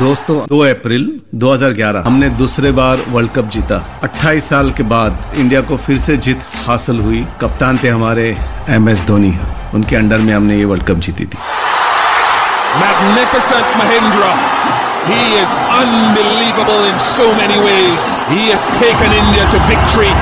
दोस्तों 2 अप्रैल 2011 हमने दूसरे बार वर्ल्ड कप जीता 28 साल के बाद इंडिया को फिर से जीत हासिल हुई कप्तान थे हमारे एम एस धोनी उनके अंडर में हमने ये वर्ल्ड कप जीती थी Magnificent Mahindra. He is unbelievable in so many ways. He has taken India to victory.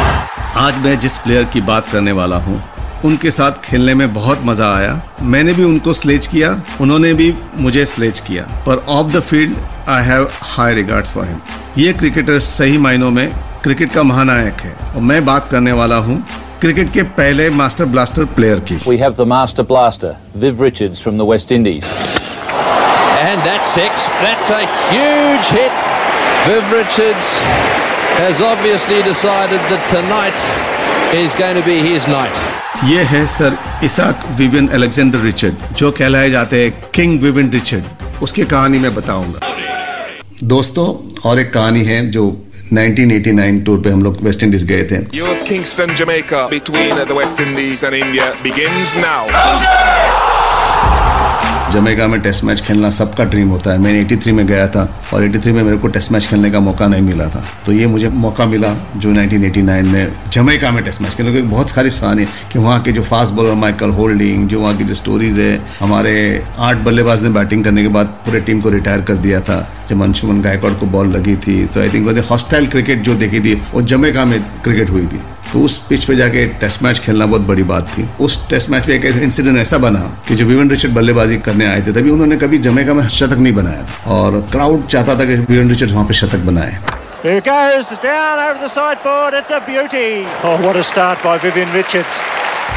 आज मैं जिस प्लेयर की बात करने वाला हूँ उनके साथ खेलने में बहुत मज़ा आया। मैंने भी उनको स्लेच किया। उन्होंने भी मुझे स्लेच किया। पर off the field I have high regards for him ये क्रिकेटर सही मायनों में क्रिकेट का महानायक है। और मैं बात करने वाला हूँ क्रिकेट के पहले मास्टर ब्लास्टर प्लेयर की। We have the master blaster Viv Richards from the West Indies and that's six that's a huge hit Viv Richards has obviously decided that tonight is going to be his night ये है sir Isaac Vivian Alexander Richard जो कहलाए जाते हैं king Vivian Richard. उसकी कहानी मैं बताऊँगा। दोस्तों और एक कहानी है जो 1989 टूर पे हम लोग वेस्ट इंडीज गए थे। Your Kingston, Jamaica, between the West Indies and India begins now. जमेगा में टेस्ट मैच खेलना सबका ड्रीम होता है। मैंने 83 में गया था और 83 में मेरे को टेस्ट मैच खेलने का मौका नहीं मिला था। तो ये मुझे मौका मिला जो 1989 में जमेका में टेस्ट मैच खेलने क्योंकि बहुत सारी कहानी कि वहाँ के जो फास्ट बॉलर माइकल होल्डिंग जो वहाँ की जो स्टोरीज है, हमारे आठ बल्लेबाज ने बैटिंग करने के बाद पूरे टीम को रिटायर कर दिया था। जब अंशुमन गायकवाड़ को बॉल लगी थी तो आई थिंक वो हॉस्टाइल क्रिकेट जो देखी थी, वो जमेका में क्रिकेट हुई थी। तो उस पिच पे जाके टेस्ट मैच खेलना बहुत बड़ी बात थी उस टेस्ट मैच पे एक ऐसा इंसिडेंट ऐसा बना कि जो विवन रिचर्ड बल्लेबाजी करने आए थे तभी उन्होंने कभी जमेका में शतक नहीं बनाया था और क्राउड चाहता था कि विवन रिचर्ड वहाँ पे शतक बनाए Here goes down over the sideboard. It's a beauty. Oh, what a start by Vivian Richards.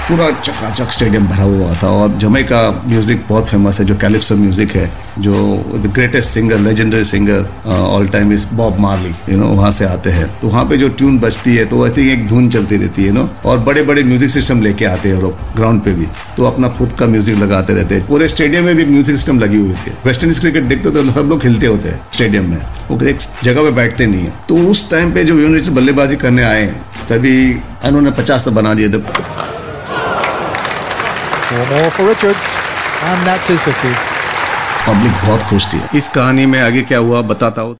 पूरा चकाचक स्टेडियम भरा हुआ था और जमे का म्यूज़िक बहुत फ़ेमस है, जो कैलिप्सो म्यूज़िक है, जो the greatest singer legendary singer all time is Bob Marley you know वहाँ से आते हैं। तो वहाँ पे जो ट्यून बजती है तो आई थिंक एक धुन चलती रहती है नो और बड़े बड़े म्यूज़िक सिस्टम लेके आते हैं लोग ग्राउंड पे भी। तो अपना खुद का म्यूज़िक लगाते रहते हैं। पूरे स्टेडियम में भी म्यूज़िक सिस्टम लगी हुई थी। वेस्ट इंडीज क्रिकेट देखते तो सब लोग खेलते होते हैं स्टेडियम में। वो एक जगह पे बैठते नहीं है। तो उस टाइम पे जो यूनिट बल्लेबाजी करने आए तभी उन्होंने पचास तो बना दिए। थे Four more for Richards. And that's his 50. Public बहुत खुश थी। इस कहानी में आगे क्या हुआ बताता हूँ।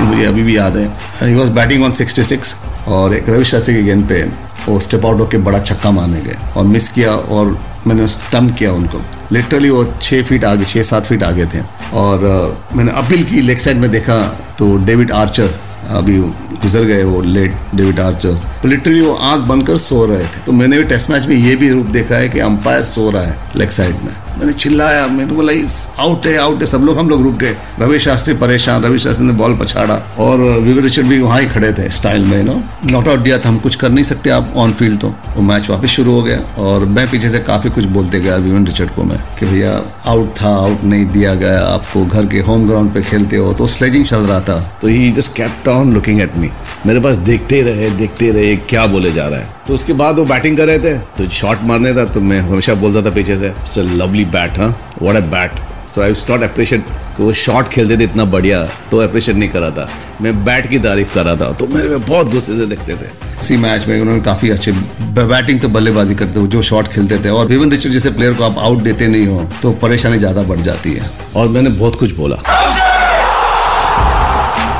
मुझे अभी भी याद है। ही वॉज़ बैटिंग ऑन 66 और एक रवि शास्त्री की गेंद पे वो स्टेप आउट होकर बड़ा छक्का मारने गए और मिस किया और मैंने स्टम्प किया उनको। लिटरली वो छः फीट आगे छः सात फीट आगे थे। और मैंने अपील की लेग साइड में देखा तो डेविड आर्चर अभी गुजर गए वो लेट डेविड आर्चर। तो लिटरली वो आँख बनकर सो रहे थे। तो मैंने भी टेस्ट मैच में ये भी रूप देखा है कि अंपायर सो रहा है लेग साइड में। मैंने चिल्लाया, मैंने बोला, इस आउट है आउट है, सब लोग, हम लोग रुक गए. रवि शास्त्री परेशान, रवि शास्त्री ने बॉल पछाड़ा। और विवर रिचर्ड भी वहाँ ही खड़े थे स्टाइल में नो नॉट आउट दिया था, हम कुछ कर नहीं सकते आप ऑन फ़ील्ड तो। वो मैच वापस शुरू हो गया। और मैं पीछे से काफ़ी कुछ बोलते गया विवन रिचर्ड को मैं, कि भैया आउट था आउट नहीं दिया गया। आपको घर के होम ग्राउंड पे खेलते हो तो स्लेजिंग चल रहा था। तो he just kept on looking at me मेरे पास देखते रहे देखते रहे क्या बोले जा रहा है। तो उसके बाद वो बैटिंग कर रहे थे। तो शॉट मारने था तो मैं हमेशा बोलता था पीछे से लवली बैट हाँ what a bat so I not appreciate कि वो शॉट खेलते थे इतना बढ़िया तो अप्रिशिएट नहीं करा था। मैं बैट की तारीफ़ कर रहा था तो मेरे में बहुत गुस्से से देखते थे। इसी मैच में उन्होंने काफ़ी अच्छे बैटिंग तो बल्लेबाजी करते हो जो शॉट खेलते थे, और विवन रिचर्ड जैसे प्लेयर को आप आउट देते नहीं हो तो परेशानी ज़्यादा बढ़ जाती है। और मैंने बहुत कुछ बोला।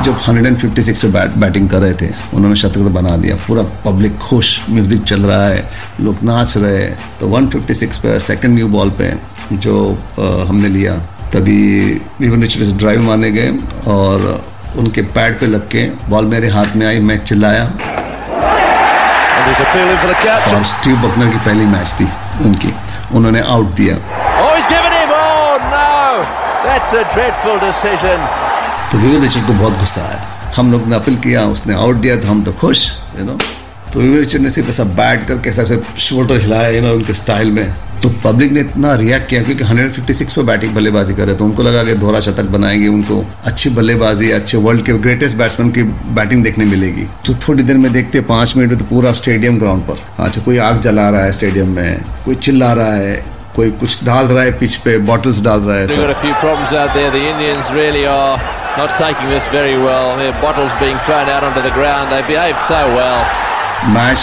जब 156 पे बैट बैटिंग कर रहे थे उन्होंने शतक तो बना दिया। पूरा पब्लिक खुश म्यूज़िक चल रहा है लोग नाच रहे हैं। तो 156 पे सेकंड न्यू बॉल पे जो अ, हमने लिया तभी विवन रिचर्ड ड्राइव मारने गए और उनके पैड पे लग के बॉल मेरे हाथ में आई मैं चिल्लाया. और स्टीव बकनर की पहली मैच थी उनकी। उन्होंने आउट दिया। Oh, तो विवेक रिचर्ड को बहुत गुस्सा आया। हम लोग ने अपील किया उसने आउट दिया तो हम तो खुश यू नो तो विवेक रिचर्ड ने सिर्फ़ ऐसा बैट करके ऐसा शोल्डर हिलाया यू नो उनके स्टाइल में। तो पब्लिक ने इतना रिएक्ट किया क्योंकि 156 पे बैटिंग बल्लेबाजी कर रहे तो उनको लगा कि दोहरा शतक बनाएँगे उनको। अच्छी बल्लेबाजी अच्छे वर्ल्ड के ग्रेटेस्ट बैट्समैन की बैटिंग देखने मिलेगी। तो थोड़ी देर में देखते पाँच मिनट में तो पूरा स्टेडियम ग्राउंड पर। अच्छा कोई आग जला रहा है स्टेडियम में कोई चिल्ला रहा है कोई कुछ डाल रहा है पिच पे बॉटल्स डाल रहा है Not taking this very well. Their bottles being thrown out onto the ground. They behaved so well. Match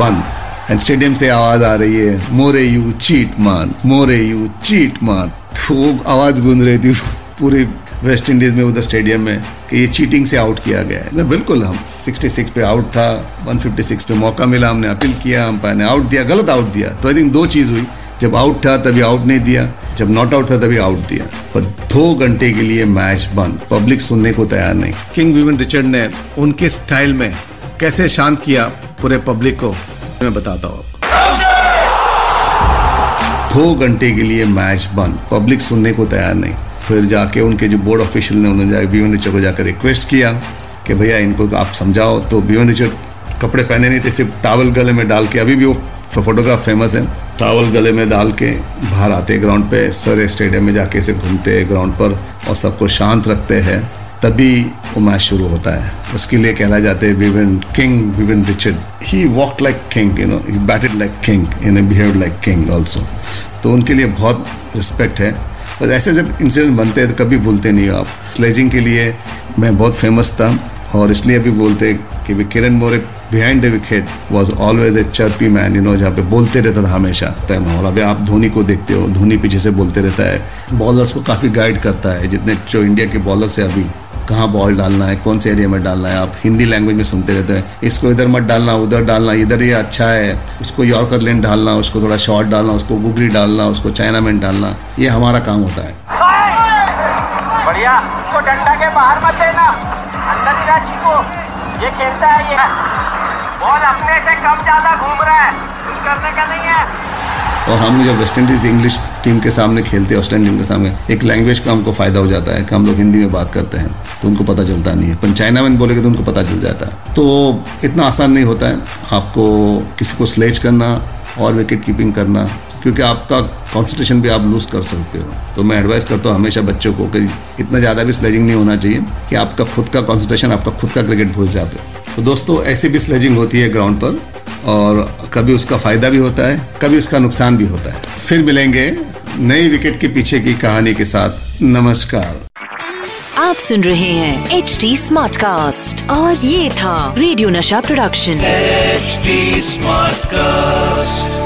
बंद एंड स्टेडियम से आवाज़ आ रही है। मोरे यू चीट मान मोरे यू चीट मान तो वो आवाज़ गूंज रही थी पूरे वेस्ट इंडीज में, उधर स्टेडियम में, कि ये चीटिंग से आउट किया गया है। बिल्कुल, हम 66 पे आउट था 156 पे मौका मिला, हमने अपील किया अंपायर ने आउट दिया, गलत आउट दिया। तो आई थिंक दो चीज़ हुई। जब आउट था तभी आउट नहीं दिया। जब नॉट आउट था तभी आउट दिया। पर दो घंटे के लिए मैच बंद। पब्लिक सुनने को तैयार नहीं। किंग विवन रिचर्ड ने उनके स्टाइल में कैसे शांत किया पूरे पब्लिक को मैं बताता हूँ दो घंटे के लिए मैच बंद। पब्लिक सुनने को तैयार नहीं। फिर जाके उनके जो बोर्ड ऑफिशियल ने उन्होंने बीवन रिचर्ड को जाकर रिक्वेस्ट किया कि भैया इनको आप समझाओ। तो बीवन रिचर्ड कपड़े पहने नहीं थे सिर्फ़ टावल गले में डाल के अभी भी वो फोटोग्राफ फ़ेमस है। टावल गले में डाल के बाहर आते ग्राउंड पे, सर स्टेडियम में जाके से घूमते ग्राउंड पर और सबको शांत रखते हैं, तभी वो मैच शुरू होता है। उसके लिए कहला जाते हैं Vivian king Vivian Richard. He walk like king you know he batted like king in behave like king also तो उनके लिए बहुत रिस्पेक्ट है। बस ऐसे जब इंसिडेंट बनते हैं तो कभी भूलते नहीं हो आप। स्लेजिंग के लिए मैं बहुत फ़ेमस था और इसलिए भी बोलते कि भी Kiran More behind the wicket was always a chirpy man you know जहाँ पे बोलते रहता था हमेशा, तय माहौल। अभी आप धोनी को देखते हो, धोनी पीछे से बोलते रहता है बॉलर्स को काफ़ी गाइड करता है, जितने जो इंडिया के बॉलर्स है अभी, कहाँ बॉल डालना है, कौन से एरिया में डालना है, आप हिंदी लैंग्वेज में सुनते रहते हैं, इसको इधर मत डालना, उधर डालना, इधर ये अच्छा है, उसको यॉर्कर लेन डालना, उसको थोड़ा शॉर्ट डालना, उसको गुगली डालना, उसको चाइना मैन डालना, ये हमारा काम होता है। बढ़िया, उसको डंडा के बाहर मत देना, अंदर ही ये खेलता है ये। बॉल अपने से कम ज़्यादा घूम रहा है। कुछ करने का नहीं है। और हम जब वेस्ट इंडीज इंग्लिश टीम के सामने खेलते हैं ऑस्ट्रेलियन टीम के सामने, एक लैंग्वेज का हमको फ़ायदा हो जाता है कि हम लोग हिंदी में बात करते हैं तो उनको पता चलता नहीं है। पर चाइना में बोलेगे तो उनको पता चल जाता है। तो इतना आसान नहीं होता है आपको किसी को स्लेज करना और विकेट कीपिंग करना, क्योंकि आपका कॉन्सेंट्रेशन भी आप लूज कर सकते हो। तो मैं एडवाइस करता हूँ हमेशा बच्चों को कि इतना ज़्यादा भी स्लेजिंग नहीं होना चाहिए कि आपका खुद का कॉन्सेंट्रेशन आपका खुद का क्रिकेट भूल जाते। हो तो दोस्तों ऐसी भी स्लेजिंग होती है ग्राउंड पर और कभी उसका फ़ायदा भी होता है कभी उसका नुकसान भी होता है। फिर मिलेंगे नई विकेट के पीछे की कहानी के साथ। नमस्कार। आप सुन रहे हैं एच डी स्मार्ट कास्ट और ये था रेडियो नशा प्रोडक्शन एचडी स्मार्ट Smartcast.